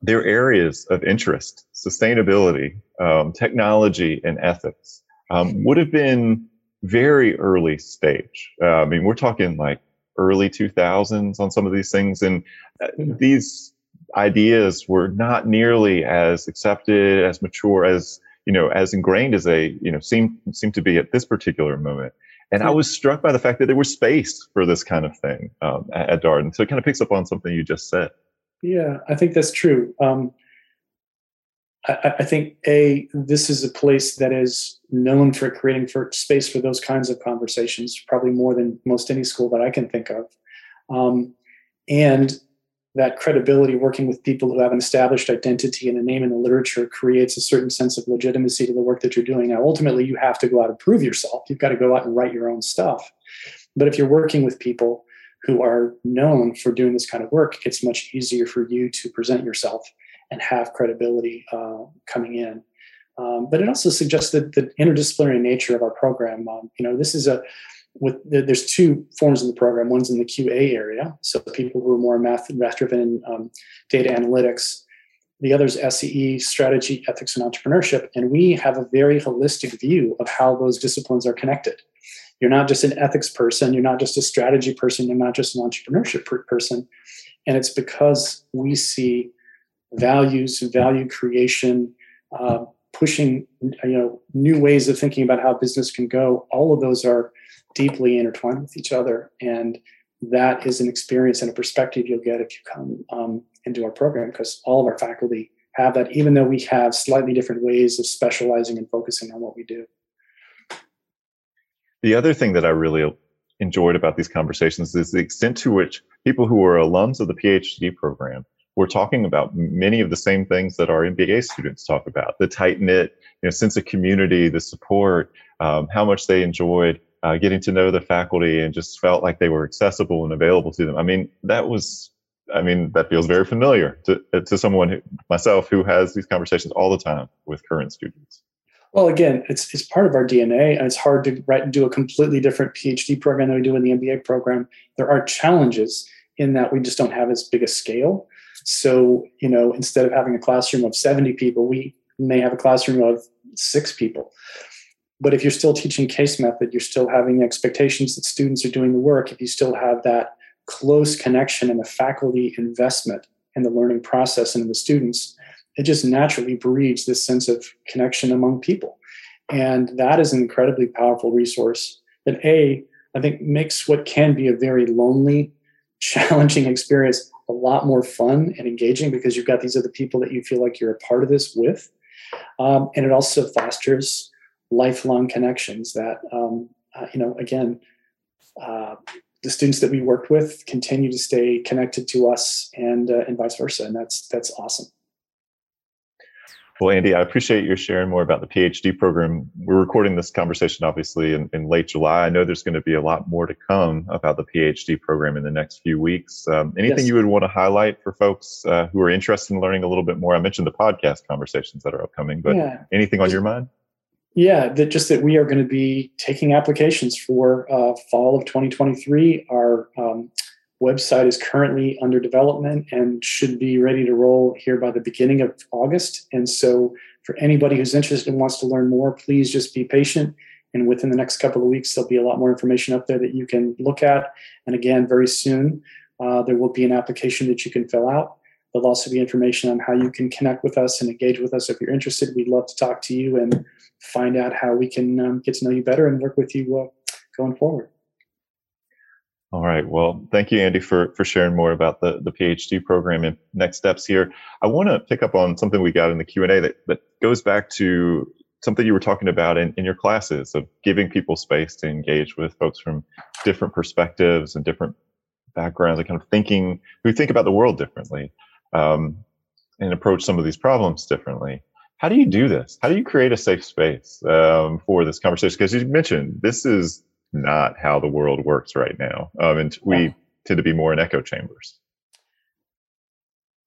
their areas of interest, sustainability, um, technology, and ethics, um, would have been very early stage. Uh, I mean, we're talking like early 2000s on some of these things, and uh, these ideas were not nearly as accepted, as mature, as you know, as ingrained as they you know seem seem to be at this particular moment. And I was struck by the fact that there was space for this kind of thing um, at, at Darden. So it kind of picks up on something you just said. Yeah, I think that's true. Um, I, I, think a this is a place that is known for creating for space for those kinds of conversations, probably more than most any school that I can think of. Um, and that credibility working with people who have an established identity and a name in the literature creates a certain sense of legitimacy to the work that you're doing. Now, ultimately, you have to go out and prove yourself. You've got to go out and write your own stuff. But if you're working with people who are known for doing this kind of work, it's much easier for you to present yourself and have credibility uh, coming in. Um, but it also suggests that the interdisciplinary nature of our program. Um, you know, this is a with there's two forms in the program. One's in the QA area, so people who are more math math driven um, data analytics. The other is SEE, strategy, ethics, and entrepreneurship. And we have a very holistic view of how those disciplines are connected. You're not just an ethics person, you're not just a strategy person, you're not just an entrepreneurship person. And it's because we see values, value creation, uh, pushing you know new ways of thinking about how business can go. All of those are deeply intertwined with each other. And that is an experience and a perspective you'll get if you come um, into our program because all of our faculty have that, even though we have slightly different ways of specializing and focusing on what we do. The other thing that I really enjoyed about these conversations is the extent to which people who are alums of the PhD program were talking about many of the same things that our MBA students talk about the tight knit you know, sense of community, the support, um, how much they enjoyed uh, getting to know the faculty and just felt like they were accessible and available to them. I mean, that was, I mean, that feels very familiar to, to someone, who, myself, who has these conversations all the time with current students. Well, again, it's, it's part of our DNA, and it's hard to write do a completely different PhD program than we do in the MBA program. There are challenges in that we just don't have as big a scale. So, you know, instead of having a classroom of 70 people, we may have a classroom of six people. But if you're still teaching case method, you're still having expectations that students are doing the work. If you still have that close connection and the faculty investment in the learning process and in the students, it just naturally breeds this sense of connection among people. And that is an incredibly powerful resource that A, I think makes what can be a very lonely, challenging experience a lot more fun and engaging because you've got these other people that you feel like you're a part of this with. Um, and it also fosters lifelong connections that, um, uh, you know, again, uh, the students that we worked with continue to stay connected to us and, uh, and vice versa. And that's, that's awesome. Well, Andy, I appreciate you sharing more about the PhD program. We're recording this conversation obviously in, in late July. I know there's going to be a lot more to come about the PhD program in the next few weeks. Um, anything yes. you would want to highlight for folks uh, who are interested in learning a little bit more? I mentioned the podcast conversations that are upcoming, but yeah. anything on your mind? Yeah, that just that we are going to be taking applications for uh, fall of 2023. Our um, website is currently under development and should be ready to roll here by the beginning of August. And so, for anybody who's interested and wants to learn more, please just be patient. And within the next couple of weeks, there'll be a lot more information up there that you can look at. And again, very soon, uh, there will be an application that you can fill out. There'll also be information on how you can connect with us and engage with us. If you're interested, we'd love to talk to you and find out how we can um, get to know you better and work with you uh, going forward. All right. Well, thank you, Andy, for for sharing more about the the PhD program and next steps here. I want to pick up on something we got in the Q and A that that goes back to something you were talking about in, in your classes of giving people space to engage with folks from different perspectives and different backgrounds and kind of thinking who think about the world differently um, and approach some of these problems differently. How do you do this? How do you create a safe space um, for this conversation? Because you mentioned this is not how the world works right now. Um, and we yeah. tend to be more in echo chambers.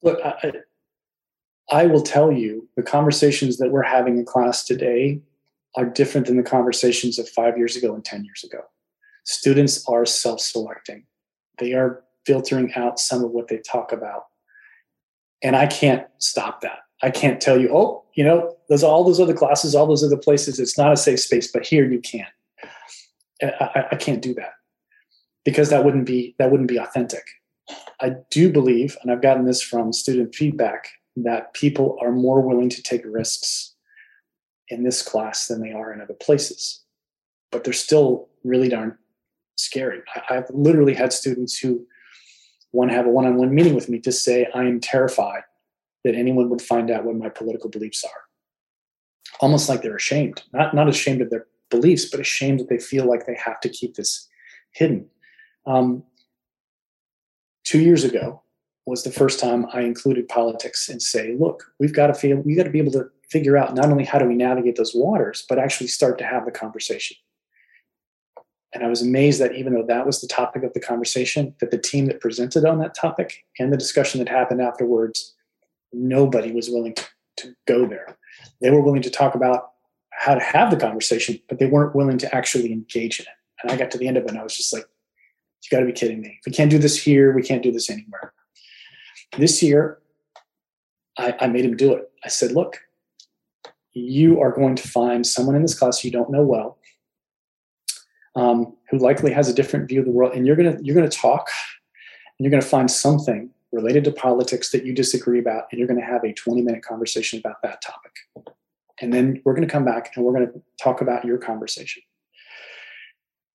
Look, I, I will tell you the conversations that we're having in class today are different than the conversations of five years ago and 10 years ago. Students are self selecting, they are filtering out some of what they talk about. And I can't stop that. I can't tell you, oh, you know, there's all those other classes, all those other places. It's not a safe space, but here you can. I, I can't do that because that wouldn't be that wouldn't be authentic. I do believe, and I've gotten this from student feedback, that people are more willing to take risks in this class than they are in other places. But they're still really darn scary. I, have literally had students who want to have a one-on-one meeting with me to say, I am terrified that anyone would find out what my political beliefs are. Almost like they're ashamed, not, not ashamed of their beliefs, but ashamed that they feel like they have to keep this hidden. Um, two years ago was the first time I included politics and say, look, we've got to feel, we got to be able to figure out not only how do we navigate those waters, but actually start to have the conversation. And I was amazed that even though that was the topic of the conversation, that the team that presented on that topic and the discussion that happened afterwards, nobody was willing to, to go there. They were willing to talk about how to have the conversation, but they weren't willing to actually engage in it. And I got to the end of it and I was just like, you got to be kidding me. If we can't do this here, we can't do this anywhere. This year, I, I made him do it. I said, look, you are going to find someone in this class you don't know well, um, who likely has a different view of the world, and you're gonna you're gonna talk, and you're gonna find something related to politics that you disagree about, and you're gonna have a 20 minute conversation about that topic. And then we're going to come back and we're going to talk about your conversation.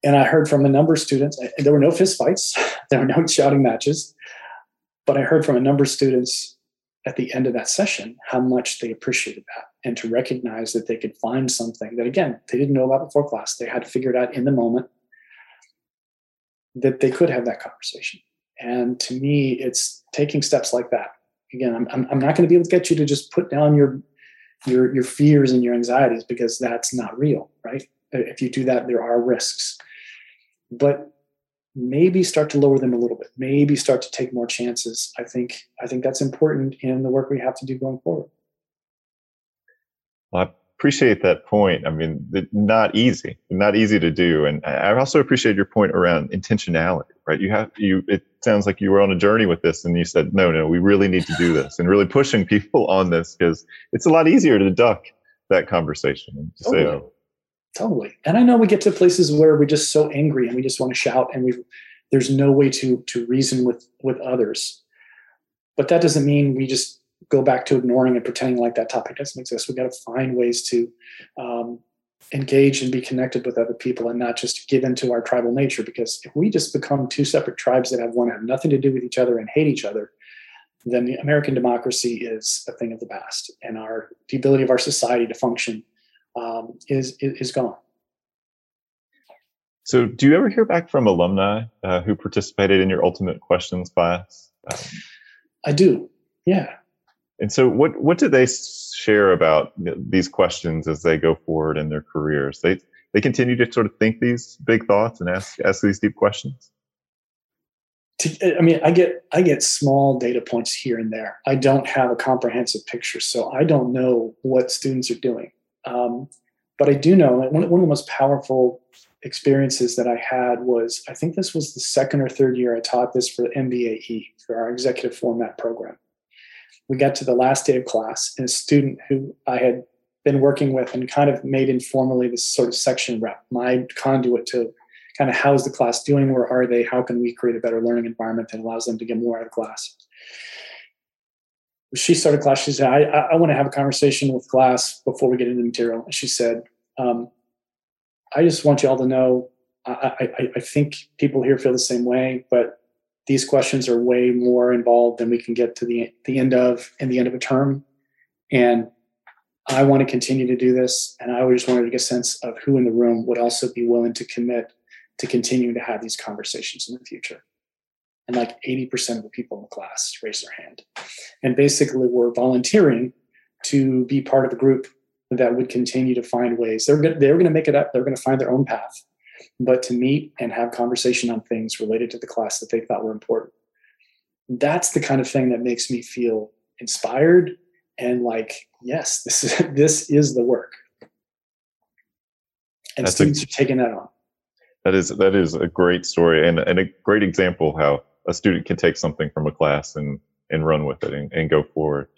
And I heard from a number of students, there were no fistfights, there were no shouting matches, but I heard from a number of students at the end of that session how much they appreciated that and to recognize that they could find something that, again, they didn't know about before class. They had to figure it out in the moment that they could have that conversation. And to me, it's taking steps like that. Again, I'm, I'm not going to be able to get you to just put down your your your fears and your anxieties because that's not real right? Uh, if you do that there are risks. But maybe start to lower them a little bit. Maybe start to take more chances. I think i think that's important in the work we have to do going forward appreciate that point i mean not easy not easy to do and i also appreciate your point around intentionality right you have you it sounds like you were on a journey with this and you said, no, no, we really need to do this and really pushing people on this because it's a lot easier to duck that conversation and to totally. say, oh. Totally. And I know we get to places where we're just so angry and we just want to shout and we there's no way to to reason with with others. But that doesn't mean we just go back to ignoring and pretending like that topic doesn't exist. We've got to find ways to um, engage and be connected with other people and not just give into our tribal nature. Because if we just become two separate tribes that have one have nothing to do with each other and hate each other, then the American democracy is a thing of the past, and our the ability of our society to function um, is, is, is gone. So, do you ever hear back from alumni uh, who participated in your Ultimate Questions class? Um, I do. Yeah, And so, what what do they share about these questions as they go forward in their careers? They they continue to sort of think these big thoughts and ask ask these deep questions. I mean, I get I get small data points here and there. I don't have a comprehensive picture, so I don't know what students are doing. Um, but I do know one, one of the most powerful experiences that I had was I think this was the second or third year I taught this for MBAE for our executive format program. We got to the last day of class, and a student who I had been working with and kind of made informally this sort of section rep, my conduit to kind of how's the class doing, where are they, how can we create a better learning environment that allows them to get more out of class. She started class. She said, I, I want to have a conversation with class before we get into the material. And she said, um, I just want you all to know I, I, I think people here feel the same way, but these questions are way more involved than we can get to the the end of in the end of a term. And I want to continue to do this. And I just wanted to get a sense of who in the room would also be willing to commit to continuing to have these conversations in the future. And like 80% of the people in the class raised their hand. And basically, we're volunteering to be part of a group that would continue to find ways. They're going they're going to make it up. They're going to find their own path, but to meet and have conversation on things related to the class that they thought were important. That's the kind of thing that makes me feel inspired and like, yes, this is this is the work. And That's students a, are taking that on. That is that is a great story and, and a great example how a student can take something from a class and and run with it and, and go forward.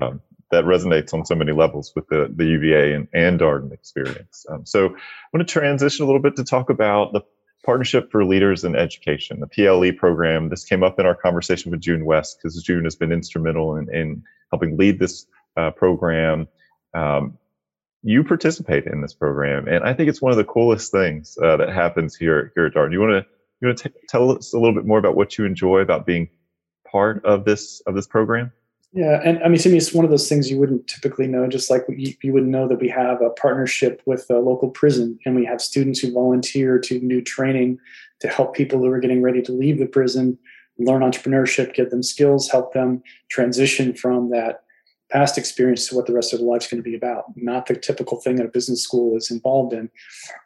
Um, that resonates on so many levels with the, the UVA and, and Darden experience. Um, so I want to transition a little bit to talk about the Partnership for Leaders in Education, the PLE program. This came up in our conversation with June West because June has been instrumental in, in helping lead this uh, program. Um, you participate in this program, and I think it's one of the coolest things uh, that happens here here at Darden. You want to you want to tell us a little bit more about what you enjoy about being part of this of this program? Yeah, and I mean, to me, it's one of those things you wouldn't typically know. Just like you, you would know that we have a partnership with a local prison, and we have students who volunteer to do training to help people who are getting ready to leave the prison learn entrepreneurship, get them skills, help them transition from that past experience to what the rest of their life's going to be about. Not the typical thing that a business school is involved in.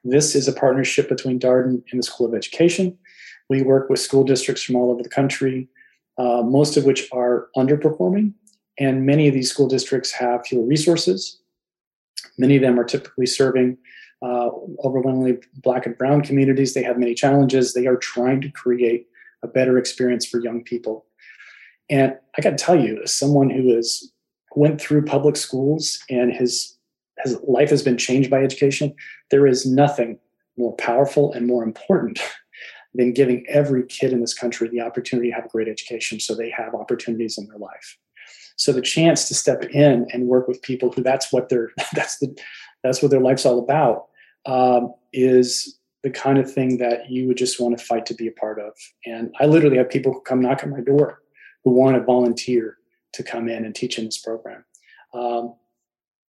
This is a partnership between Darden and the School of Education. We work with school districts from all over the country uh, most of which are underperforming. And many of these school districts have fewer resources. Many of them are typically serving uh, overwhelmingly black and brown communities. They have many challenges. They are trying to create a better experience for young people. And I got to tell you, as someone who has went through public schools and his his life has been changed by education, there is nothing more powerful and more important than giving every kid in this country the opportunity to have a great education so they have opportunities in their life. So the chance to step in and work with people who that's what their that's the that's what their life's all about um, is the kind of thing that you would just want to fight to be a part of. And I literally have people who come knock on my door who want to volunteer to come in and teach in this program. Um,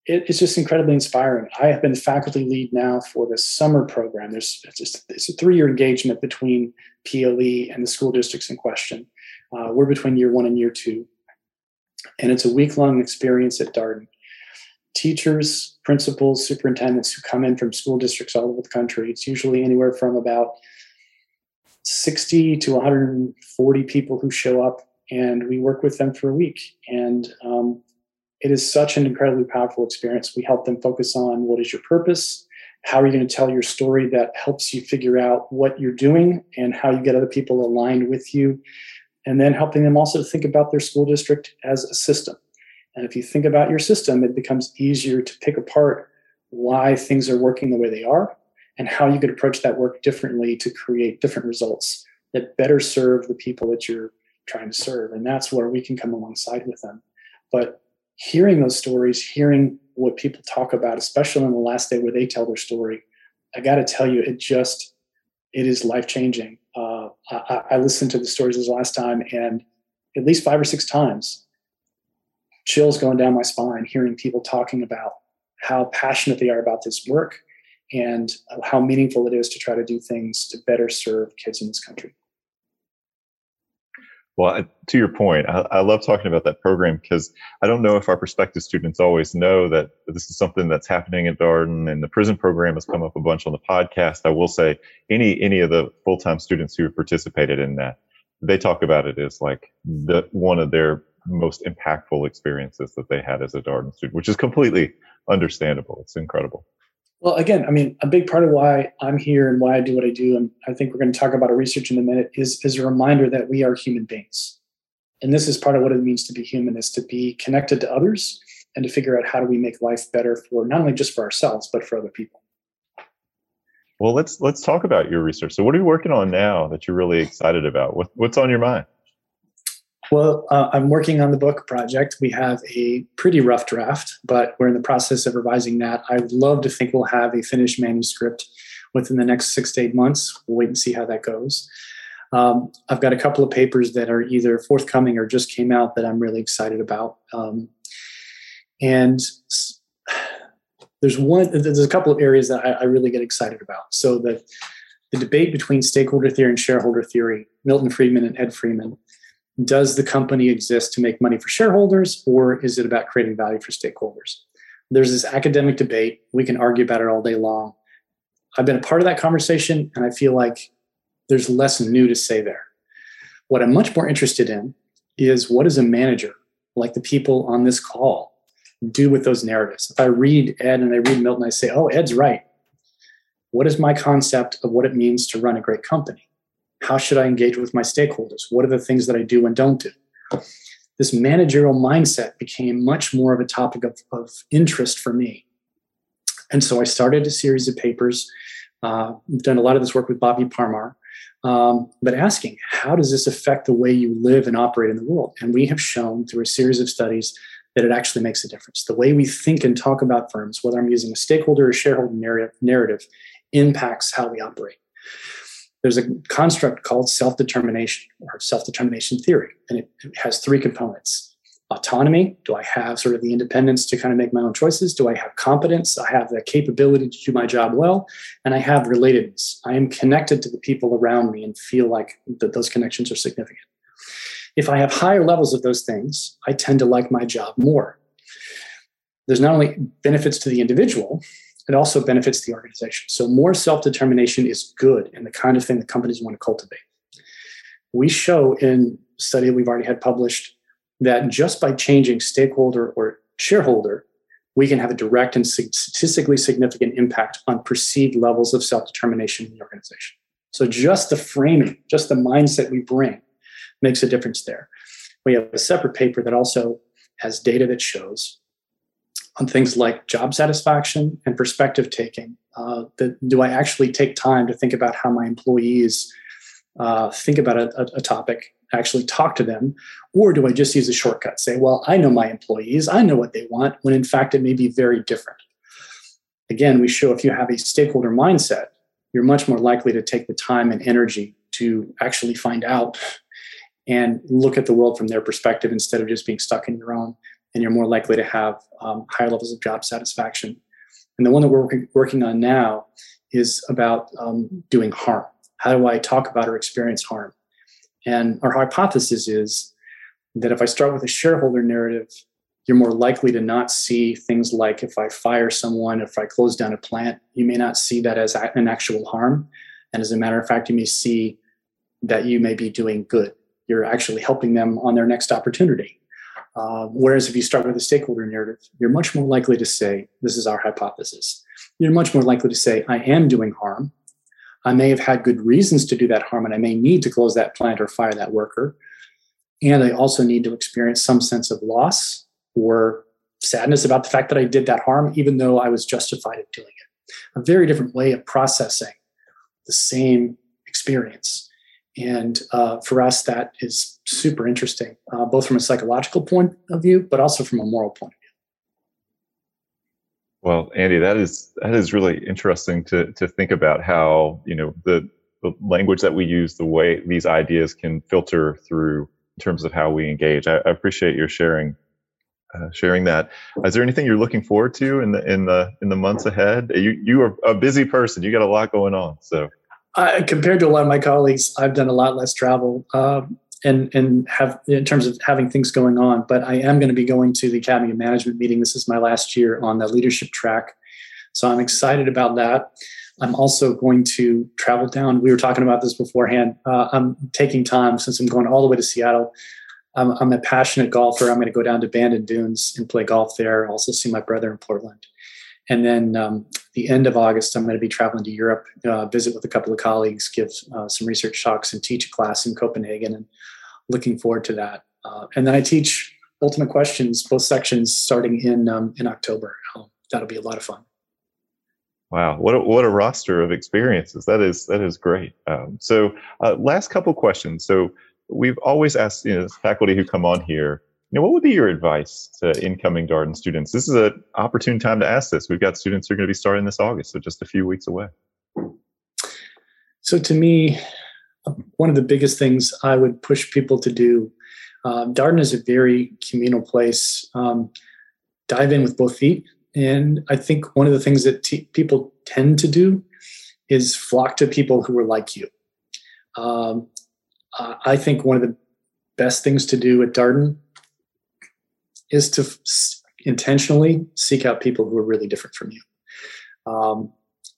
it, it's just incredibly inspiring. I have been faculty lead now for the summer program. There's it's, just, it's a three-year engagement between PLE and the school districts in question. Uh, we're between year one and year two, and it's a week-long experience at Darden. Teachers, principals, superintendents who come in from school districts all over the country. It's usually anywhere from about 60 to 140 people who show up, and we work with them for a week. And um, it is such an incredibly powerful experience. We help them focus on what is your purpose, how are you going to tell your story that helps you figure out what you're doing and how you get other people aligned with you, and then helping them also to think about their school district as a system. And if you think about your system, it becomes easier to pick apart why things are working the way they are and how you could approach that work differently to create different results that better serve the people that you're trying to serve. And that's where we can come alongside with them. But hearing those stories, hearing what people talk about, especially on the last day where they tell their story, I got to tell you, it just it is life changing. Uh, I, I, listened to the stories this last time, and at least five or six times, chills going down my spine, hearing people talking about how passionate they are about this work and how meaningful it is to try to do things to better serve kids in this country. Well, to your point, I, I love talking about that program because I don't know if our prospective students always know that this is something that's happening at Darden, and the prison program has come up a bunch on the podcast. I will say, any any of the full time students who have participated in that, they talk about it as like the one of their most impactful experiences that they had as a Darden student, which is completely understandable. It's incredible. Well, again, I mean, a big part of why I'm here and why I do what I do, and I think we're going to talk about our research in a minute, is, is a reminder that we are human beings. And this is part of what it means to be human, is to be connected to others and to figure out how do we make life better for not only just for ourselves, but for other people. Well, let's let's talk about your research. So, what are you working on now that you're really excited about? What, what's on your mind? Well, uh, I'm working on the book project. We have a pretty rough draft, but we're in the process of revising that. I'd love to think we'll have a finished manuscript within the next six to eight months. We'll wait and see how that goes. Um, I've got a couple of papers that are either forthcoming or just came out that I'm really excited about. Um, and there's one, there's a couple of areas that I, I really get excited about. So the the debate between stakeholder theory and shareholder theory, Milton Friedman and Ed Freeman, does the company exist to make money for shareholders or is it about creating value for stakeholders? There's this academic debate. We can argue about it all day long. I've been a part of that conversation and I feel like there's less new to say there. What I'm much more interested in is what does a manager, like the people on this call, do with those narratives? If I read Ed and I read Milton, I say, oh, Ed's right. What is my concept of what it means to run a great company? How should I engage with my stakeholders? What are the things that I do and don't do? This managerial mindset became much more of a topic of, of interest for me. And so I started a series of papers. Uh, I've done a lot of this work with Bobby Parmar, um, but asking how does this affect the way you live and operate in the world? And we have shown through a series of studies that it actually makes a difference. The way we think and talk about firms, whether I'm using a stakeholder or shareholder narrative, narrative impacts how we operate there's a construct called self-determination or self-determination theory and it, has three components. Autonomy do i have sort of the independence to kind of make my own choices? Do i have competence? I have the capability to do my job well and i have relatedness. I am connected to the people around me and feel like that those connections are significant. If i have higher levels of those things i tend to like my job more. There's not only benefits to the individual it also benefits the organization. So more self-determination is good and the kind of thing that companies want to cultivate. We show in a study we've already had published that just by changing stakeholder or shareholder, we can have a direct and statistically significant impact on perceived levels of self-determination in the organization. So just the framing, just the mindset we bring makes a difference there. We have a separate paper that also has data that shows on things like job satisfaction and perspective taking. Uh, that do I actually take time to think about how my employees uh, think about a, a, topic, actually talk to them, or do I just use a shortcut? Say, well, I know my employees, I know what they want, when in fact it may be very different. Again, we show if you have a stakeholder mindset, you're much more likely to take the time and energy to actually find out and look at the world from their perspective instead of just being stuck in your own and you're more likely to have um, higher levels of job satisfaction. And the one that we're working, on now is about um, doing harm. How do I talk about or experience harm? And our hypothesis is that if I start with a shareholder narrative, you're more likely to not see things like if I fire someone, if I close down a plant, you may not see that as an actual harm. And as a matter of fact, you may see that you may be doing good. You're actually helping them on their next opportunity. Uh, whereas if you start with a stakeholder narrative, you're much more likely to say, This is our hypothesis. You're much more likely to say, I am doing harm. I may have had good reasons to do that harm, and I may need to close that plant or fire that worker. And I also need to experience some sense of loss or sadness about the fact that I did that harm, even though I was justified in doing it. A very different way of processing the same experience. And uh, for us, that is super interesting, uh, both from a psychological point of view, but also from a moral point of view. Well, Andy, that is that is really interesting to to think about how you know the the language that we use, the way these ideas can filter through in terms of how we engage. I, I appreciate your sharing uh, sharing that. Is there anything you're looking forward to in the in the in the months ahead? You you are a busy person. You got a lot going on. So compared to a lot of my colleagues, I've done a lot less travel. Um, and and have in terms of having things going on. But I am going to be going to the Academy of Management meeting. This is my last year on the leadership track, so I'm excited about that. I'm also going to travel down. We were talking about this beforehand. Uh, I'm taking time since I'm going all the way to Seattle. I'm, I'm, a passionate golfer. I'm going to go down to Bandon Dunes and play golf there. Also see my brother in Portland. And then um, the end of August, I'm going to be traveling to Europe, uh, visit with a couple of colleagues, give uh, some research talks, and teach a class in Copenhagen. And looking forward to that. Uh, and then I teach Ultimate Questions, both sections, starting in um, in October. that'll be a lot of fun. Wow, what a, what a roster of experiences! That is that is great. Um, so, uh, last couple questions. So, we've always asked you know faculty who come on here, you know, what would be your advice to incoming Darden students? This is an opportune time to ask this. We've got students who are going to be starting this August, so just a few weeks away. So, to me, one of the biggest things I would push people to do. Um, Darden is a very communal place. Um, dive in with both feet and I think one of the things that t- people tend to do is flock to people who are like you. Um, I think one of the best things to do at Darden is to intentionally seek out people who are really different from you. Um,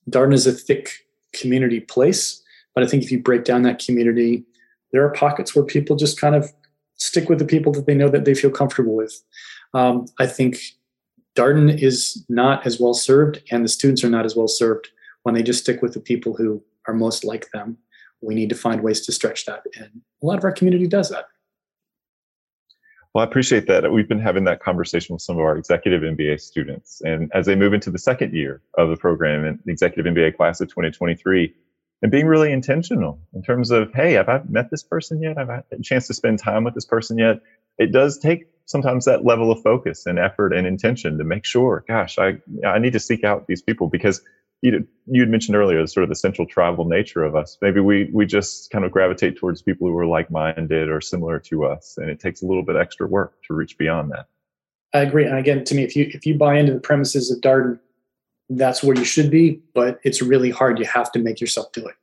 Darden is a thick community place, but I think if you break down that community, there are pockets where people just kind of stick with the people that they know that they feel comfortable with. Um, I think Darden is not as well served, and the students are not as well served when they just stick with the people who are most like them. We need to find ways to stretch that, and a lot of our community does that. Well, I appreciate that. We've been having that conversation with some of our executive MBA students. And as they move into the second year of the program and the executive MBA class of 2023, and being really intentional in terms of, hey, have I met this person yet? Have I had a chance to spend time with this person yet? It does take sometimes that level of focus and effort and intention to make sure, gosh, I I need to seek out these people because you you had mentioned earlier sort of the central tribal nature of us. Maybe we we just kind of gravitate towards people who are like minded or similar to us, and it takes a little bit extra work to reach beyond that. I agree. And again, to me, if you if you buy into the premises of Darden, that's where you should be. But it's really hard. You have to make yourself do it.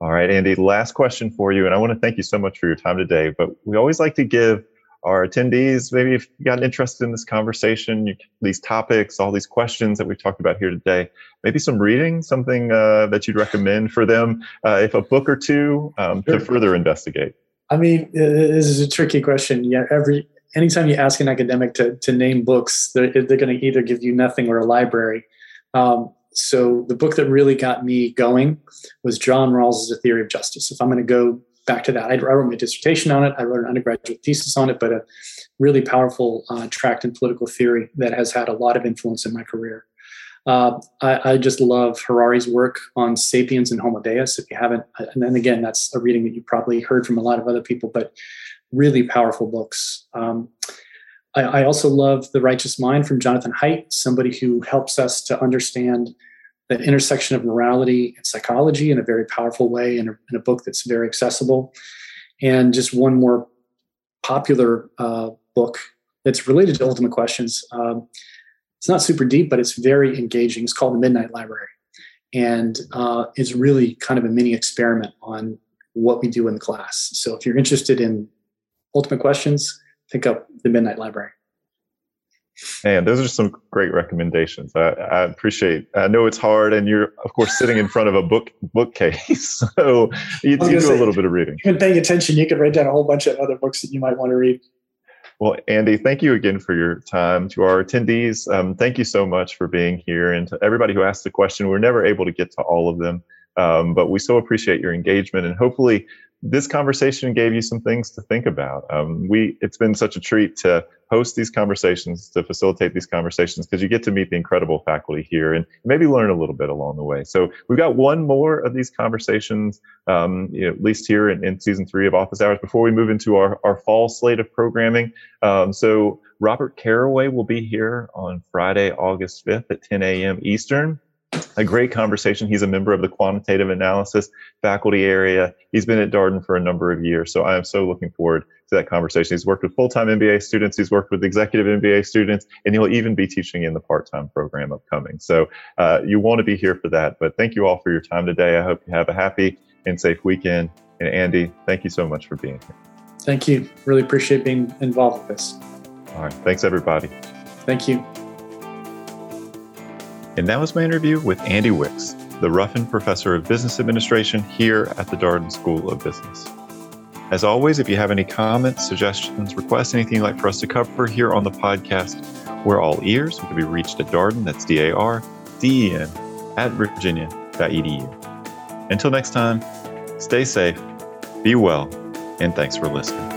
All right, Andy. Last question for you, and I want to thank you so much for your time today. But we always like to give our attendees, maybe if you got interested in this conversation, you, these topics, all these questions that we've talked about here today, maybe some reading, something uh, that you'd recommend for them, uh, if a book or two um, sure. to further investigate. I mean, this is a tricky question. Yeah, every anytime you ask an academic to to name books, they're, they're going to either give you nothing or a library. Um, so the book that really got me going was John Rawls' A Theory of Justice. If I'm going to go back to that. I, wrote my dissertation on it. I wrote an undergraduate thesis on it, but a really powerful uh, tract in political theory that has had a lot of influence in my career. Uh, I, I, just love Harari's work on Sapiens and Homo Deus. If you haven't, and then again, that's a reading that you probably heard from a lot of other people, but really powerful books. Um, I, I also love The Righteous Mind from Jonathan Haidt, somebody who helps us to understand the intersection of morality and psychology in a very powerful way in a, in a book that's very accessible. And just one more popular uh, book that's related to Ultimate Questions. Um, it's not super deep, but it's very engaging. It's called The Midnight Library. And uh, it's really kind of a mini experiment on what we do in class. So if you're interested in Ultimate Questions, pick up The Midnight Library. Man, those are some great recommendations. I, I, appreciate. I know it's hard, and you're of course sitting in front of a book bookcase, so you, you do say, a little bit of reading. You've been paying attention. You could write down a whole bunch of other books that you might want to read. Well, Andy, thank you again for your time. To our attendees, um, thank you so much for being here, and to everybody who asked the question. We're never able to get to all of them, um, but we so appreciate your engagement, and hopefully this conversation gave you some things to think about. Um, we it's been such a treat to host these conversations, to facilitate these conversations, because you get to meet the incredible faculty here and maybe learn a little bit along the way. So we've got one more of these conversations, um, you know, at least here in, in, season three of Office Hours, before we move into our, our fall slate of programming. Um, so Robert Carraway will be here on Friday, August 5th at 10 a.m. Eastern a great conversation. He's a member of the quantitative analysis faculty area. He's been at Darden for a number of years. So I am so looking forward to that conversation. He's worked with full time MBA students, he's worked with executive MBA students, and he'll even be teaching in the part time program upcoming. So uh, you want to be here for that. But thank you all for your time today. I hope you have a happy and safe weekend. And Andy, thank you so much for being here. Thank you. Really appreciate being involved with this. All right. Thanks, everybody. Thank you. And that was my interview with Andy Wicks, the Ruffin Professor of Business Administration here at the Darden School of Business. As always, if you have any comments, suggestions, requests, anything you'd like for us to cover here on the podcast, we're all ears. We can be reached at Darden, that's D A R D E N, at virginia.edu. Until next time, stay safe, be well, and thanks for listening.